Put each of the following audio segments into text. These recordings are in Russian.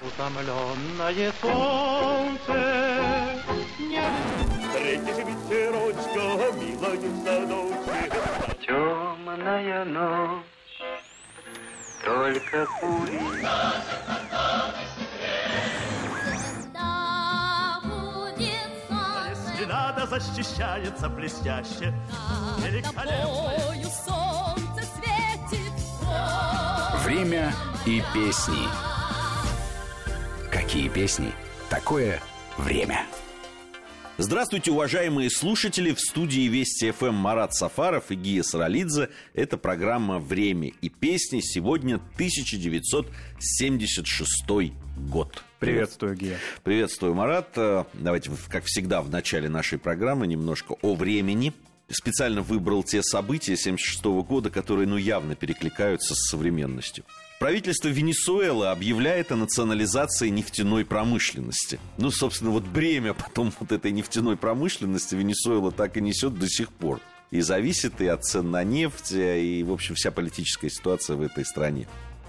Утомленное солнце не... Встретишь ветерочка, милая в садочке. Темная ночь, только надо, защищается блестяще. Великолепно. Время и песни. Какие песни? Такое время. Здравствуйте, уважаемые слушатели! В студии Вести ФМ Марат Сафаров и Гия Саралидзе. Это программа «Время и песни». Сегодня 1976 год. Приветствую, Гия. Приветствую, Марат. Э, Давайте, как всегда, в начале нашей программы немножко о времени. Специально выбрал те события 76 года, которые, ну, явно перекликаются с современностью. Правительство Венесуэлы объявляет о национализации нефтяной промышленности. Ну, собственно, вот бремя потом вот этой нефтяной промышленности Венесуэла так и несет до сих пор. И зависит и от цен на нефть, и, в общем, вся политическая ситуация в этой стране.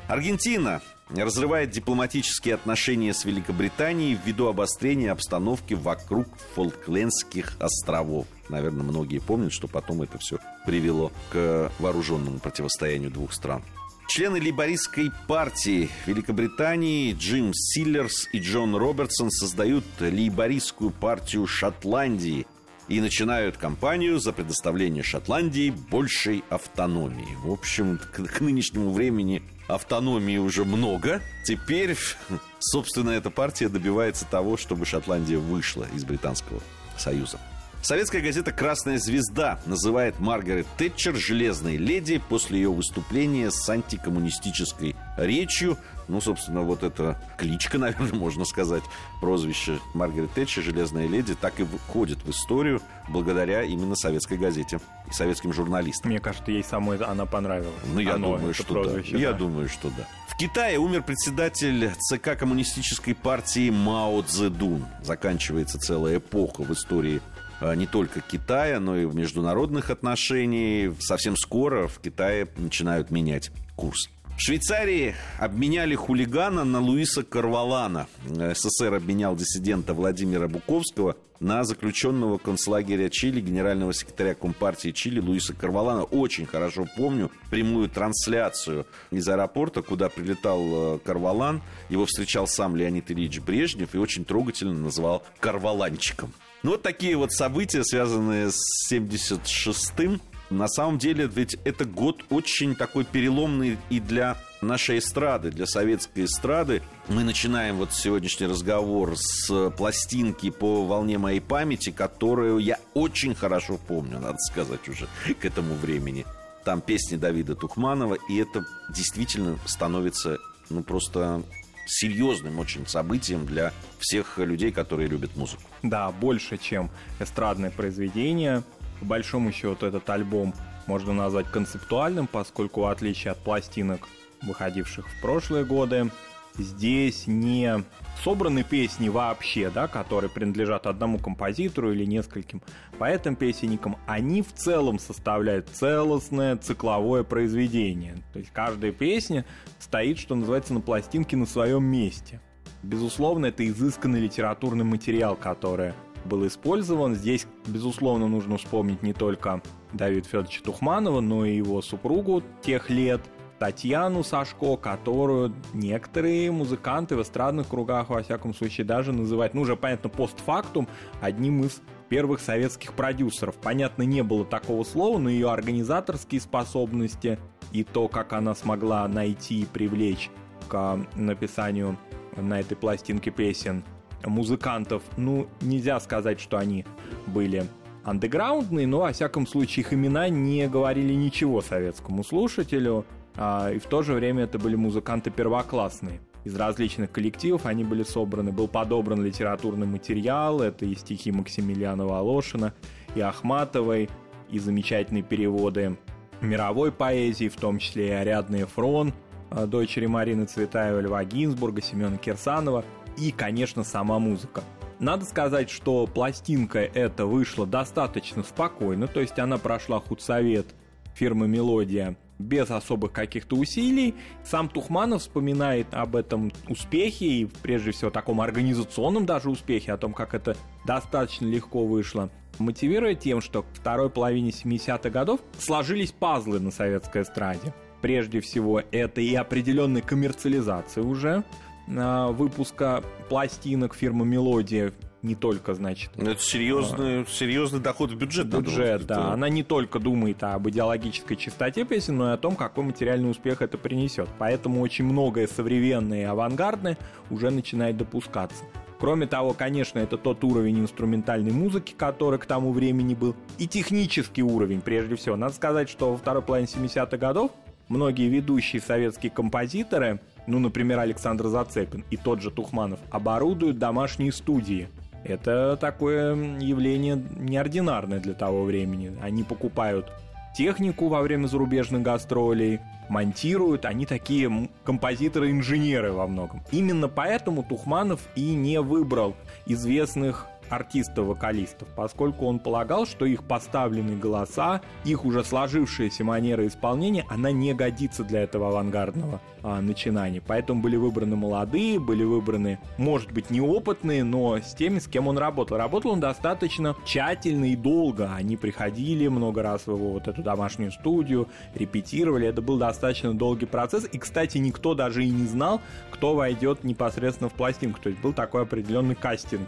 Аргентина разрывает дипломатические отношения с Великобританией ввиду обострения обстановки вокруг Фолклендских островов. Наверное, многие помнят, что потом это все привело к вооруженному противостоянию двух стран. Члены лейбористской партии Великобритании Джим Силлерс и Джон Робертсон создают лейбористскую партию Шотландии и начинают кампанию за предоставление Шотландии большей автономии. В общем, к, к нынешнему времени автономии уже много. Теперь, собственно, эта партия добивается того, чтобы Шотландия вышла из Британского Союза. Советская газета «Красная звезда» называет Маргарет Тэтчер «железной леди» после ее выступления с антикоммунистической речью. Ну, собственно, вот эта кличка, наверное, можно сказать, прозвище Маргарет Тэтчер «железная леди» так и входит в историю благодаря именно советской газете и советским журналистам. Мне кажется, ей самой она понравилась. Ну, я Оно, думаю, это что да. прозвище, Я да. думаю, что да. В Китае умер председатель ЦК Коммунистической партии Мао Цзэдун. Заканчивается целая эпоха в истории не только Китая, но и в международных отношениях. Совсем скоро в Китае начинают менять курс. В Швейцарии обменяли хулигана на Луиса Карвалана. СССР обменял диссидента Владимира Буковского на заключенного концлагеря Чили генерального секретаря Компартии Чили Луиса Карвалана. Очень хорошо помню прямую трансляцию из аэропорта, куда прилетал э, Карвалан. Его встречал сам Леонид Ильич Брежнев и очень трогательно называл Карваланчиком. Ну, вот такие вот события, связанные с 76-м. На самом деле, ведь это год очень такой переломный и для нашей эстрады, для советской эстрады. Мы начинаем вот сегодняшний разговор с пластинки по волне моей памяти, которую я очень хорошо помню, надо сказать уже, к этому времени. Там песни Давида Тухманова, и это действительно становится, ну, просто серьезным очень событием для всех людей, которые любят музыку. Да, больше, чем эстрадное произведение. По большому счету, этот альбом можно назвать концептуальным, поскольку, в отличие от пластинок, выходивших в прошлые годы, здесь не собраны песни вообще, да, которые принадлежат одному композитору или нескольким поэтам-песенникам, они в целом составляют целостное цикловое произведение. То есть каждая песня стоит, что называется, на пластинке на своем месте. Безусловно, это изысканный литературный материал, который был использован. Здесь, безусловно, нужно вспомнить не только Давида Федоровича Тухманова, но и его супругу тех лет, Татьяну Сашко, которую некоторые музыканты в эстрадных кругах, во всяком случае, даже называют, ну, уже, понятно, постфактум, одним из первых советских продюсеров. Понятно, не было такого слова, но ее организаторские способности и то, как она смогла найти и привлечь к написанию на этой пластинке песен музыкантов, ну, нельзя сказать, что они были андеграундные, но, во всяком случае, их имена не говорили ничего советскому слушателю, а, и в то же время это были музыканты первоклассные. Из различных коллективов они были собраны, был подобран литературный материал, это и стихи Максимилиана Волошина, и Ахматовой, и замечательные переводы мировой поэзии, в том числе и Ариадны Фрон, а, дочери Марины Цветаевой, Льва Гинзбурга, Семена Кирсанова, и, конечно, сама музыка. Надо сказать, что пластинка эта вышла достаточно спокойно, то есть она прошла худсовет фирмы «Мелодия» без особых каких-то усилий. Сам Тухманов вспоминает об этом успехе и прежде всего таком организационном даже успехе, о том, как это достаточно легко вышло мотивируя тем, что к второй половине 70-х годов сложились пазлы на советской эстраде. Прежде всего, это и определенная коммерциализация уже э, выпуска пластинок фирмы «Мелодия», не только, значит... Ну, это серьезный, а, серьезный доход в бюджет. Бюджет, да. Она не только думает об идеологической чистоте песен, но и о том, какой материальный успех это принесет. Поэтому очень многое современное и авангардное уже начинает допускаться. Кроме того, конечно, это тот уровень инструментальной музыки, который к тому времени был, и технический уровень, прежде всего. Надо сказать, что во второй половине 70-х годов многие ведущие советские композиторы, ну, например, Александр Зацепин и тот же Тухманов, оборудуют домашние студии – это такое явление неординарное для того времени. Они покупают технику во время зарубежных гастролей, монтируют, они такие композиторы-инженеры во многом. Именно поэтому Тухманов и не выбрал известных артистов-вокалистов, поскольку он полагал, что их поставленные голоса, их уже сложившаяся манера исполнения, она не годится для этого авангардного а, начинания. Поэтому были выбраны молодые, были выбраны, может быть, неопытные, но с теми, с кем он работал. Работал он достаточно тщательно и долго. Они приходили много раз в его вот эту домашнюю студию, репетировали. Это был достаточно долгий процесс. И, кстати, никто даже и не знал, кто войдет непосредственно в пластинку. То есть был такой определенный кастинг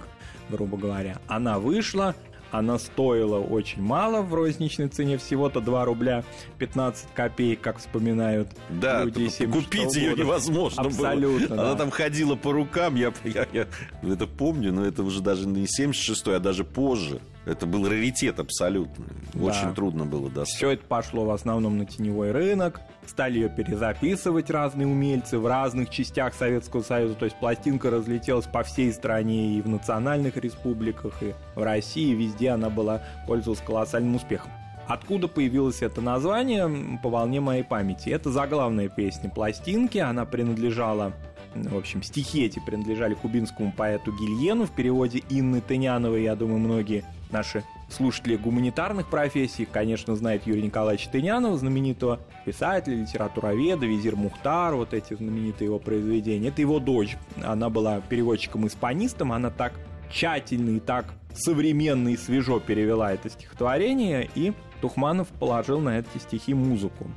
грубо говоря. Она вышла, она стоила очень мало в розничной цене, всего-то 2 рубля 15 копеек, как вспоминают да, люди купить ее невозможно Абсолютно, было. Да. Она там ходила по рукам, я, я, я это помню, но это уже даже не 76-й, а даже позже. Это был раритет абсолютно. Очень да. трудно было достать. Все это пошло в основном на теневой рынок. Стали ее перезаписывать разные умельцы в разных частях Советского Союза. То есть пластинка разлетелась по всей стране и в национальных республиках, и в России. Везде она была пользовалась колоссальным успехом. Откуда появилось это название, по волне моей памяти. Это заглавная песня пластинки, она принадлежала в общем, стихи эти принадлежали кубинскому поэту Гильену в переводе Инны Тыняновой. Я думаю, многие наши слушатели гуманитарных профессий, конечно, знают Юрия Николаевича Тынянова, знаменитого писателя, литературоведа, Визир Мухтар, вот эти знаменитые его произведения. Это его дочь. Она была переводчиком-испанистом, она так тщательно и так современно и свежо перевела это стихотворение, и Тухманов положил на эти стихи музыку.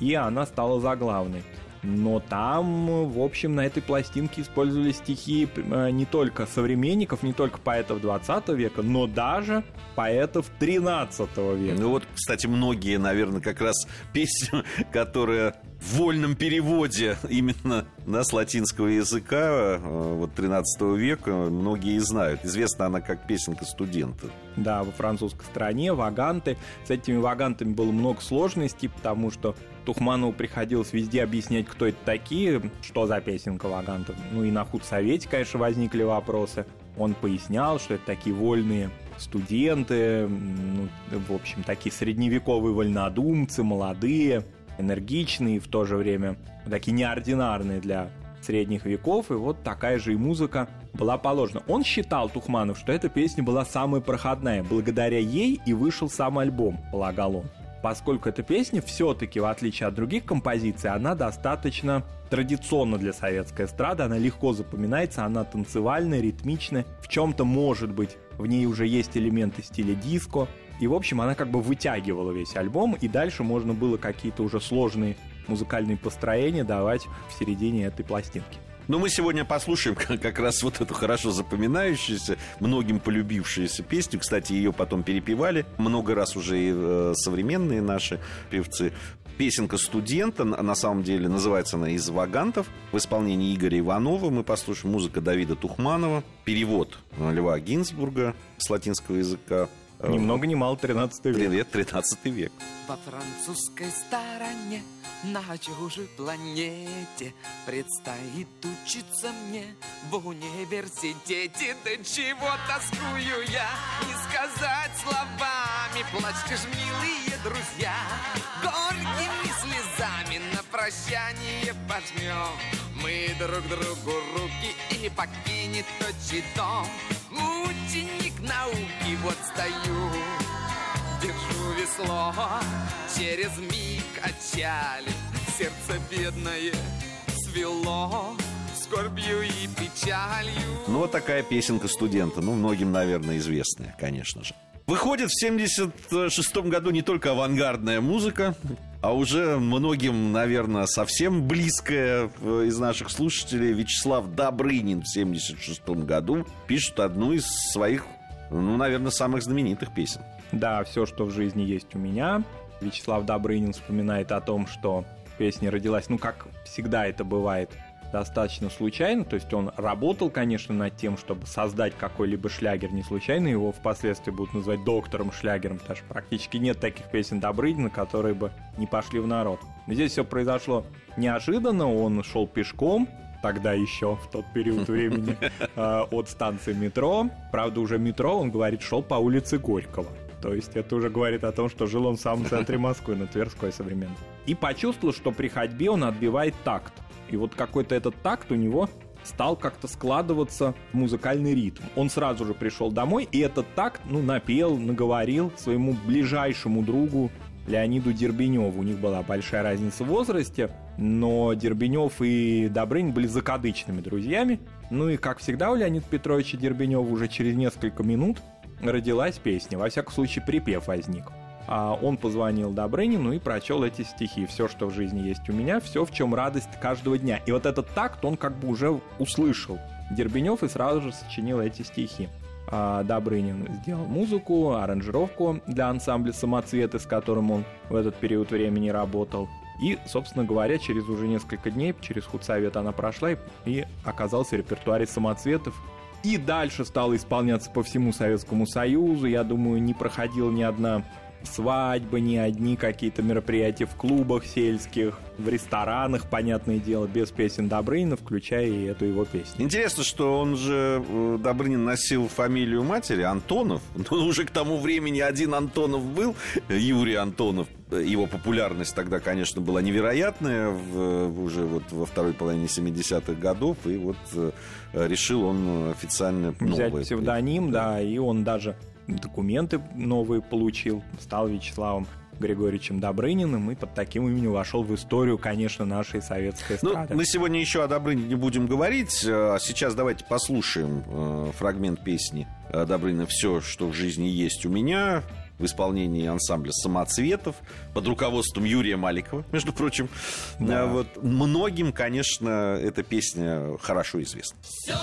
И она стала заглавной. Но там, в общем, на этой пластинке использовали стихи э, не только современников, не только поэтов 20 века, но даже поэтов 13 века. Ну вот, кстати, многие, наверное, как раз песни, которые в вольном переводе именно да, с латинского языка э, вот 13 века многие знают. Известна она как песенка студента. Да, во французской стране, ваганты. С этими вагантами было много сложностей, потому что Тухманову приходилось везде объяснять, кто это такие, что за песенка вагантов. Ну и на худсовете, конечно, возникли вопросы. Он пояснял, что это такие вольные студенты, ну, в общем, такие средневековые вольнодумцы, молодые, энергичные, в то же время такие неординарные для средних веков, и вот такая же и музыка была положена. Он считал, Тухманов, что эта песня была самая проходная. Благодаря ей и вышел сам альбом, полагал он поскольку эта песня все-таки, в отличие от других композиций, она достаточно традиционна для советской эстрады, она легко запоминается, она танцевальная, ритмичная, в чем-то может быть, в ней уже есть элементы стиля диско, и, в общем, она как бы вытягивала весь альбом, и дальше можно было какие-то уже сложные музыкальные построения давать в середине этой пластинки. Но мы сегодня послушаем как раз вот эту хорошо запоминающуюся, многим полюбившуюся песню. Кстати, ее потом перепевали много раз уже и э, современные наши певцы. Песенка студента, на самом деле называется она «Из вагантов» в исполнении Игоря Иванова. Мы послушаем музыка Давида Тухманова, перевод Льва Гинзбурга с латинского языка. Ни много ни мало 13 век. Привет, 13 век. Во французской стороне на чужой планете Предстоит учиться мне в университете Да чего тоскую я, не сказать словами Плачьте ж, милые друзья, горькими слезами На прощание пожмем мы друг другу руки И покинет тот дом Ученик науки, вот стою держу весло Через миг отчали Сердце бедное свело Скорбью и печалью Ну, вот такая песенка студента. Ну, многим, наверное, известная, конечно же. Выходит в 76 году не только авангардная музыка, а уже многим, наверное, совсем близкая э, из наших слушателей Вячеслав Добрынин в 76 году пишет одну из своих, ну, наверное, самых знаменитых песен. Да, все, что в жизни есть у меня. Вячеслав Добрынин вспоминает о том, что песня родилась, ну, как всегда это бывает, достаточно случайно. То есть он работал, конечно, над тем, чтобы создать какой-либо шлягер. Не случайно его впоследствии будут называть доктором шлягером, потому что практически нет таких песен Добрынина, которые бы не пошли в народ. Но здесь все произошло неожиданно. Он шел пешком, тогда еще в тот период времени э, от станции метро. Правда, уже метро, он говорит, шел по улице Горького. То есть это уже говорит о том, что жил он в самом центре Москвы, на Тверской современно. И почувствовал, что при ходьбе он отбивает такт. И вот какой-то этот такт у него стал как-то складываться в музыкальный ритм. Он сразу же пришел домой, и этот такт, ну, напел, наговорил своему ближайшему другу Леониду Дербеневу. У них была большая разница в возрасте, но Дербенев и Добрынин были закадычными друзьями. Ну и, как всегда, у Леонида Петровича Дербенева уже через несколько минут родилась песня. Во всяком случае, припев возник. А он позвонил Добрынину и прочел эти стихи. Все, что в жизни есть у меня, все, в чем радость каждого дня. И вот этот такт он как бы уже услышал. Дербенев и сразу же сочинил эти стихи. А Добрынин сделал музыку, аранжировку для ансамбля «Самоцветы», с которым он в этот период времени работал. И, собственно говоря, через уже несколько дней, через худсовет она прошла и, оказался в репертуаре «Самоцветов». И дальше стала исполняться по всему Советскому Союзу. Я думаю, не проходила ни одна свадьбы, не одни какие-то мероприятия в клубах сельских, в ресторанах, понятное дело, без песен Добрынина, включая и эту его песню. Интересно, что он же, э, Добрынин, носил фамилию матери Антонов. Но уже к тому времени один Антонов был, Юрий Антонов. Его популярность тогда, конечно, была невероятная в, уже вот во второй половине 70-х годов. И вот э, решил он официально Взять новое. псевдоним, да, и он даже документы новые получил, стал Вячеславом Григорьевичем Добрыниным и под таким именем вошел в историю, конечно, нашей советской Ну, эстрады. мы сегодня еще о Добрынине не будем говорить. А Сейчас давайте послушаем э, фрагмент песни э, Добрынина «Все, что в жизни есть у меня» в исполнении ансамбля «Самоцветов» под руководством Юрия Маликова, между прочим. Да. Э, Вот, многим, конечно, эта песня хорошо известна. Все,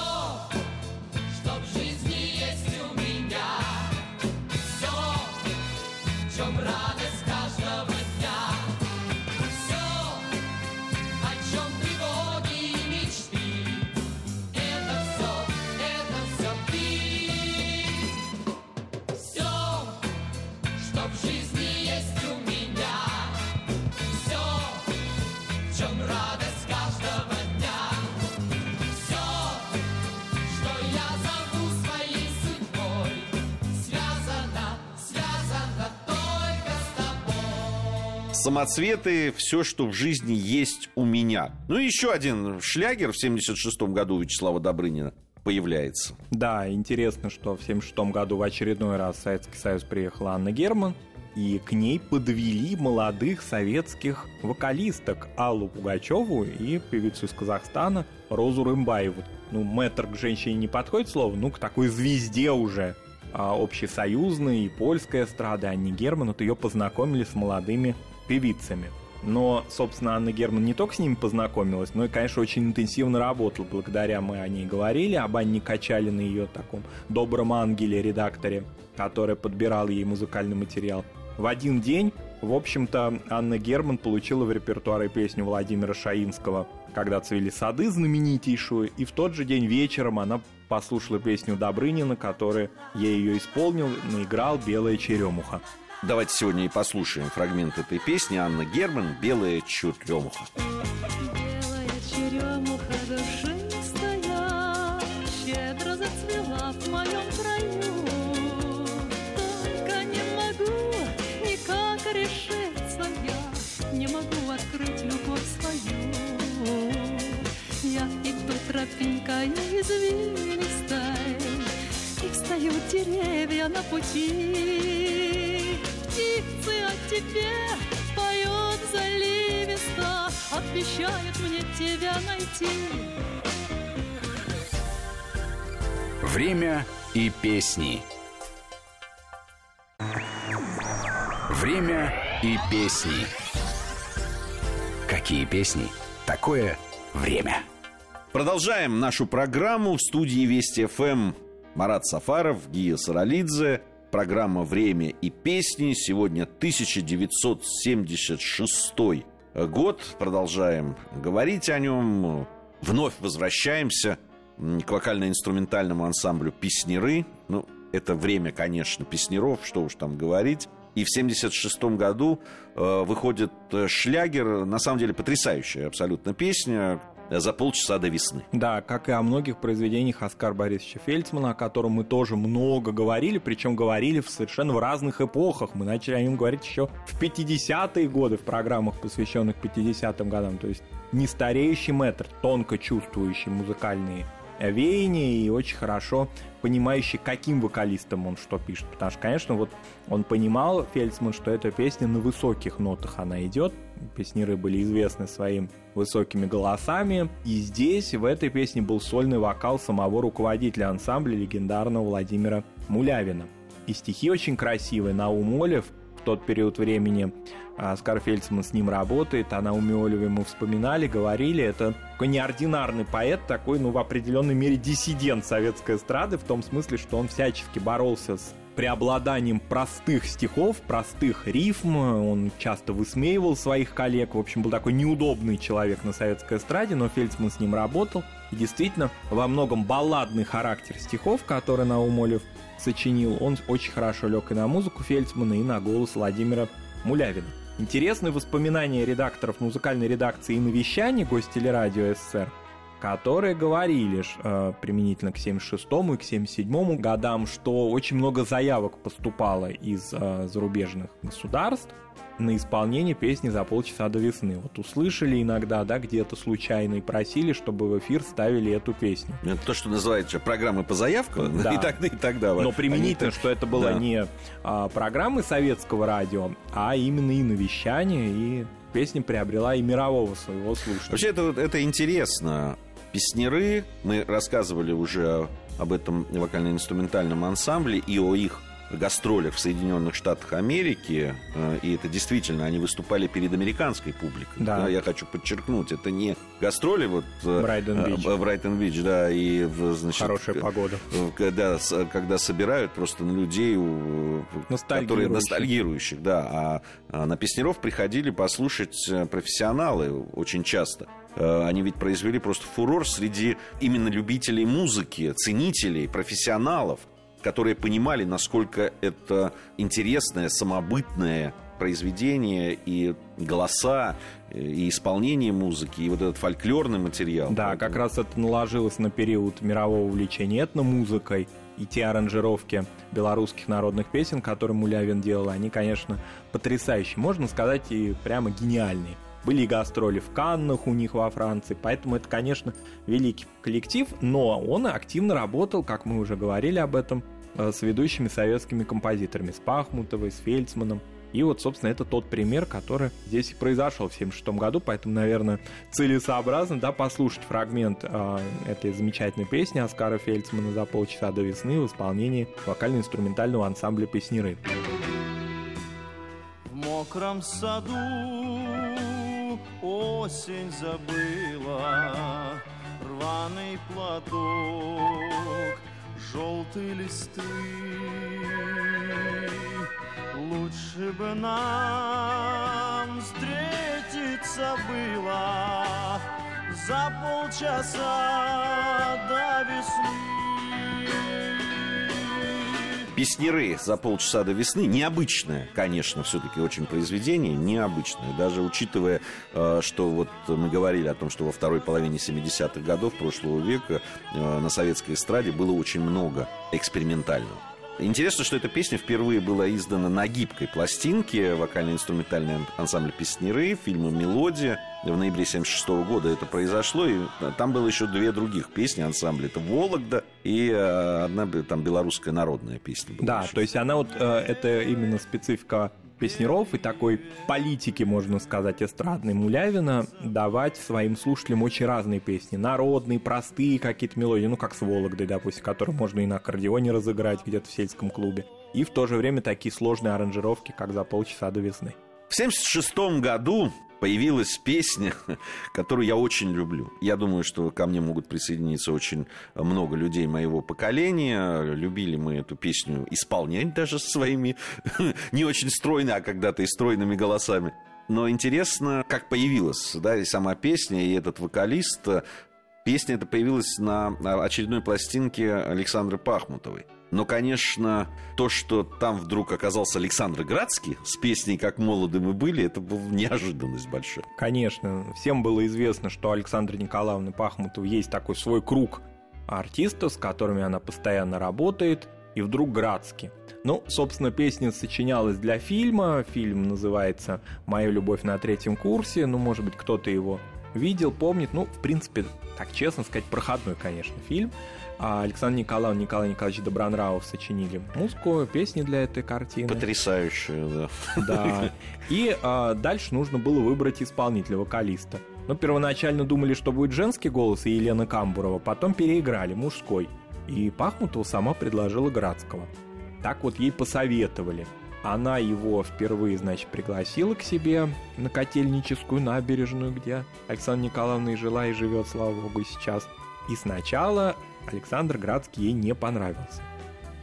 Самоцветы все, что в жизни есть у меня. Ну и еще один шлягер в 76 году Вячеслава Добрынина появляется. Да, интересно, что в 1976 году в очередной раз в Советский Союз приехала Анна Герман, и к ней подвели молодых советских вокалисток Аллу Пугачеву и певицу из Казахстана Розу Рымбаеву. Ну, мэтр к женщине не подходит слово, ну, к такой звезде уже а, общесоюзной и польской эстрады Анне Герман, вот ее познакомили с молодыми певицами. Но, собственно, Анна Герман не только с ними познакомилась, но и, конечно, очень интенсивно работала. Благодаря мы о ней говорили, об Анне Качалиной, ее таком добром ангеле, редакторе, который подбирал ей музыкальный материал. В один день, в общем-то, Анна Герман получила в репертуаре песню Владимира Шаинского «Когда цвели сады» знаменитейшую, и в тот же день вечером она послушала песню Добрынина, который ей ее исполнил, наиграл «Белая черемуха». Давайте сегодня и послушаем фрагмент этой песни. Анна Герман «Белая черемуха». Белая черемуха душистая Щедро зацвела в моем краю. Только не могу никак решиться я Не могу открыть любовь свою. Я иду тропинкой извилистой встают деревья на пути птицы о тебе поет заливисто, обещает мне тебя найти. Время и песни. Время и песни. Какие песни? Такое время. Продолжаем нашу программу в студии Вести ФМ. Марат Сафаров, Гия Саралидзе. Программа «Время и песни». Сегодня 1976 год. Продолжаем говорить о нем. Вновь возвращаемся к вокально-инструментальному ансамблю «Песнеры». Ну, это время, конечно, песнеров, что уж там говорить. И в 1976 году э, выходит э, шлягер, на самом деле потрясающая абсолютно песня, за полчаса до весны. Да, как и о многих произведениях Оскара Борисовича Фельдсмана, о котором мы тоже много говорили, причем говорили в совершенно в разных эпохах. Мы начали о нем говорить еще в 50-е годы в программах, посвященных 50-м годам. То есть не стареющий мэтр, тонко чувствующий музыкальные веяния и очень хорошо понимающий, каким вокалистом он что пишет. Потому что, конечно, вот он понимал, Фельдсман, что эта песня на высоких нотах она идет. Песниры были известны своим высокими голосами. И здесь, в этой песне, был сольный вокал самого руководителя ансамбля легендарного Владимира Мулявина. И стихи очень красивые. Наум Олев тот период времени Оскар Фельдсман с ним работает, она у Миолева ему вспоминали, говорили, это такой неординарный поэт, такой, ну, в определенной мере диссидент советской эстрады, в том смысле, что он всячески боролся с преобладанием простых стихов, простых рифм, он часто высмеивал своих коллег, в общем, был такой неудобный человек на советской эстраде, но Фельдсман с ним работал, и действительно, во многом балладный характер стихов, который Наумолев сочинил, он очень хорошо лег и на музыку Фельдсмана, и на голос Владимира Мулявина. Интересные воспоминания редакторов музыкальной редакции и на вещании гостелерадио СССР, которые говорили э, применительно к 76 и к 77 годам, что очень много заявок поступало из э, зарубежных государств на исполнение песни «За полчаса до весны». Вот услышали иногда, да, где-то случайно и просили, чтобы в эфир ставили эту песню. Это то, что называется программы по заявкам, да. и тогда, и тогда. Но применительно, Они... что это было да. не а, программы советского радио, а именно и навещание, и песня приобрела и мирового своего слушателя. Вообще, это, это интересно. Песнеры, мы рассказывали уже об этом вокально-инструментальном ансамбле и о их гастролях в Соединенных Штатах Америки, э, и это действительно, они выступали перед американской публикой. Да. да я хочу подчеркнуть, это не гастроли вот э, Брайтон-Бич. в Брайтон-Бич, да, и значит, хорошая погода. Когда, когда собирают просто на людей, которые ностальгирующих, да, а, а на песнеров приходили послушать э, профессионалы очень часто. Они ведь произвели просто фурор среди именно любителей музыки, ценителей, профессионалов которые понимали, насколько это интересное, самобытное произведение и голоса, и исполнение музыки, и вот этот фольклорный материал. Да, Поэтому... как раз это наложилось на период мирового увлечения этномузыкой, и те аранжировки белорусских народных песен, которые Мулявин делал, они, конечно, потрясающие. Можно сказать, и прямо гениальные. Были и гастроли в Каннах у них во Франции, поэтому это, конечно, великий коллектив, но он активно работал, как мы уже говорили об этом, Э, с ведущими советскими композиторами, с Пахмутовой, с Фельдсманом. И вот, собственно, это тот пример, который здесь и произошел в 1976 году, поэтому, наверное, целесообразно да, послушать фрагмент э, этой замечательной песни Оскара Фельдсмана «За полчаса до весны» в исполнении вокально-инструментального ансамбля «Песниры». В мокром саду осень забыла рваный платок желтые листы. Лучше бы нам встретиться было за полчаса до весны. Песнеры за полчаса до весны. Необычное, конечно, все-таки очень произведение. Необычное. Даже учитывая, э, что вот мы говорили о том, что во второй половине 70-х годов прошлого века э, на советской эстраде было очень много экспериментального. Интересно, что эта песня впервые была издана на гибкой пластинке вокально-инструментальный ансамбль «Песнеры» фильма «Мелодия». В ноябре 76 года это произошло, и там было еще две других песни ансамбля. Это «Вологда» и э, одна там белорусская народная песня. да, еще. то есть она вот, э, это именно специфика песнеров и такой политики, можно сказать, эстрадной Мулявина давать своим слушателям очень разные песни. Народные, простые какие-то мелодии, ну, как с Вологдой, допустим, которые можно и на аккордеоне разыграть где-то в сельском клубе. И в то же время такие сложные аранжировки, как за полчаса до весны. В 1976 году появилась песня, которую я очень люблю. Я думаю, что ко мне могут присоединиться очень много людей моего поколения. Любили мы эту песню исполнять даже своими не очень стройными, а когда-то и стройными голосами. Но интересно, как появилась да, и сама песня, и этот вокалист. Песня эта появилась на очередной пластинке Александры Пахмутовой. Но, конечно, то, что там вдруг оказался Александр Градский с песней «Как молоды мы были», это была неожиданность большая. Конечно, всем было известно, что у Александры Николаевны Пахмутовой есть такой свой круг артистов, с которыми она постоянно работает, и вдруг Градский. Ну, собственно, песня сочинялась для фильма. Фильм называется «Моя любовь на третьем курсе». Ну, может быть, кто-то его видел, помнит. Ну, в принципе, так честно сказать, проходной, конечно, фильм а Александр Николаев, Николай Николаевич Добронравов сочинили музыку, песни для этой картины. Потрясающую, да. Да. И а, дальше нужно было выбрать исполнителя, вокалиста. Ну, первоначально думали, что будет женский голос и Елена Камбурова, потом переиграли мужской. И Пахмутова сама предложила Градского. Так вот ей посоветовали. Она его впервые, значит, пригласила к себе на Котельническую набережную, где Александра Николаевна и жила, и живет, слава богу, сейчас. И сначала Александр Градский ей не понравился.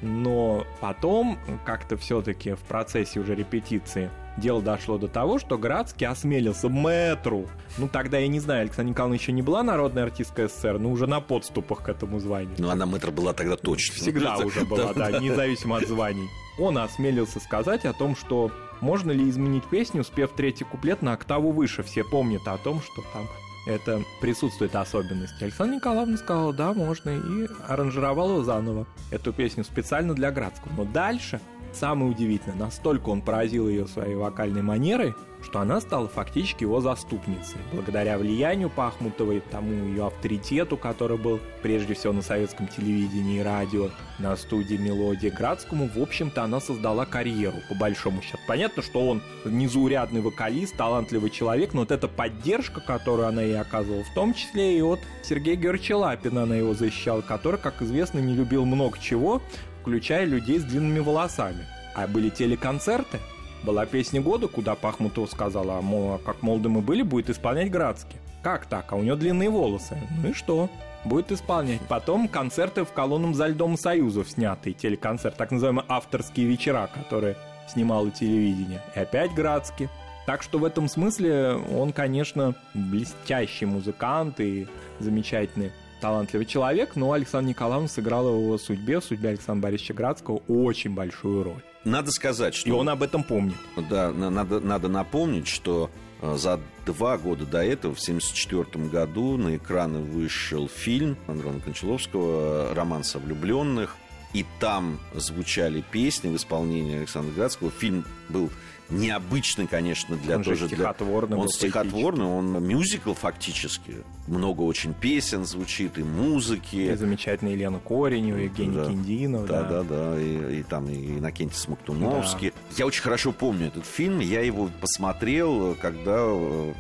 Но потом, как-то все-таки в процессе уже репетиции, дело дошло до того, что Градский осмелился мэтру. Ну, тогда, я не знаю, Александра Николаевна еще не была народной артисткой СССР, но уже на подступах к этому званию. Ну, она мэтр была тогда точно. Всегда уже была, да, независимо от званий. Он осмелился сказать о том, что можно ли изменить песню, спев третий куплет на октаву выше. Все помнят о том, что там это присутствует особенность. Александра Николаевна сказала, да, можно, и аранжировала заново эту песню специально для Градского. Но дальше Самое удивительное, настолько он поразил ее своей вокальной манерой, что она стала фактически его заступницей. Благодаря влиянию Пахмутовой, тому ее авторитету, который был прежде всего на советском телевидении и радио, на студии «Мелодия» Градскому, в общем-то, она создала карьеру, по большому счету. Понятно, что он незаурядный вокалист, талантливый человек, но вот эта поддержка, которую она ей оказывала, в том числе и от Сергея Георгиевича Лапина она его защищала, который, как известно, не любил много чего, включая людей с длинными волосами. А были телеконцерты. Была песня года, куда Пахмутова сказала, мол, как молоды мы были, будет исполнять Градский. Как так? А у него длинные волосы. Ну и что? Будет исполнять. Потом концерты в колонном зале Дома Союзов снятый телеконцерт, так называемые авторские вечера, которые снимало телевидение. И опять Градский. Так что в этом смысле он, конечно, блестящий музыкант и замечательный талантливый человек, но Александр Николаевна сыграла в его судьбе, в судьбе Александра Борисовича Градского, очень большую роль. Надо сказать, что... И он об этом помнит. Да, надо, надо напомнить, что э, за два года до этого, в 1974 году, на экраны вышел фильм Андрона Кончаловского «Романс о влюбленных», и там звучали песни в исполнении Александра Градского. Фильм был необычный, конечно, для он тоже стихотворный для... Он стихотворный, он мюзикл фактически. Много очень песен звучит, и музыки. И замечательная Елена Коренева, Евгений да. Киндинов. Да, да, да, да. И, и там и Иннокентий Смоктуновский. Да. Я очень хорошо помню этот фильм. Я его посмотрел, когда э,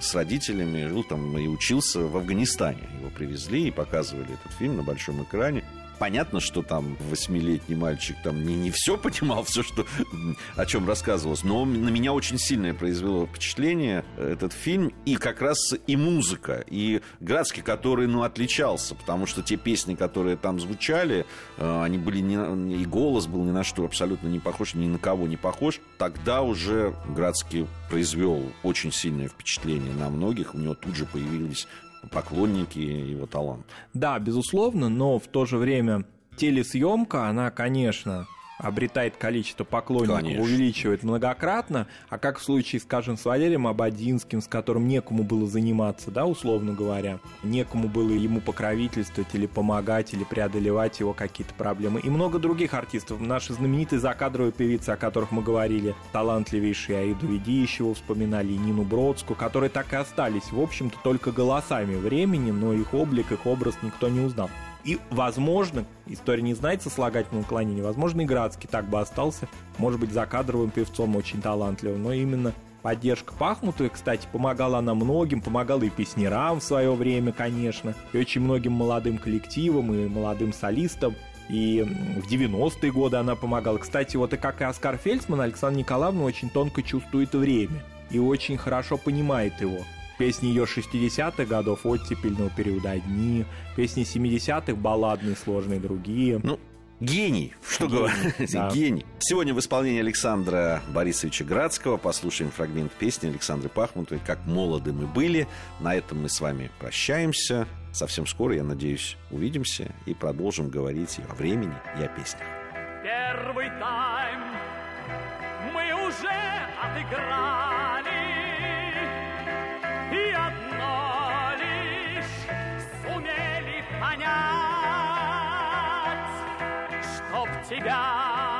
с родителями жил там и учился в Афганистане. Его привезли и показывали этот фильм на большом экране. Понятно, что там восьмилетний мальчик там не, не все понимал, все, что, о чем рассказывалось, но на меня очень сильное произвело впечатление этот фильм, и как раз и музыка, и Градский, который, ну, отличался, потому что те песни, которые там звучали, э, они были, не, и голос был ни на что абсолютно не похож, ни на кого не похож, тогда уже Градский произвел очень сильное впечатление на многих, у него тут же появились поклонники его таланта. Да, безусловно, но в то же время телесъемка, она, конечно, обретает количество поклонников, Конечно. увеличивает многократно, а как в случае, скажем, с Валерием Абадинским, с которым некому было заниматься, да, условно говоря, некому было ему покровительствовать или помогать, или преодолевать его какие-то проблемы. И много других артистов. Наши знаменитые закадровые певицы, о которых мы говорили, талантливейшие Аиду Ведищеву вспоминали, и Нину Бродскую, которые так и остались, в общем-то, только голосами времени, но их облик, их образ никто не узнал. И, возможно, история не знает сослагательного наклонения, возможно, и Градский так бы остался, может быть, закадровым певцом очень талантливым, но именно поддержка Пахмутовой, кстати, помогала она многим, помогала и песнярам в свое время, конечно, и очень многим молодым коллективам и молодым солистам. И в 90-е годы она помогала. Кстати, вот и как и Оскар Фельдсман, Александра Николаевна очень тонко чувствует время и очень хорошо понимает его. Песни ее 60-х годов, оттепельного периода одни, песни 70-х, балладные, сложные другие. Ну, Гений, что говорить, да. гений. Сегодня в исполнении Александра Борисовича Градского послушаем фрагмент песни Александры Пахмутовой «Как молоды мы были». На этом мы с вами прощаемся. Совсем скоро, я надеюсь, увидимся и продолжим говорить и о времени, и о песнях. Первый тайм мы уже отыграли, и одно лишь сумели понять, чтоб тебя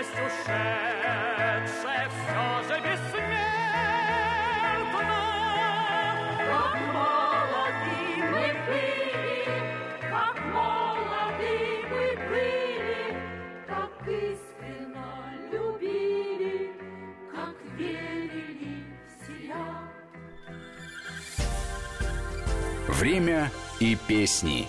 юность ушедшая все же бессмертна. Как молоды мы были, как молоды мы были, как искренно любили, как верили в себя. Время и песни.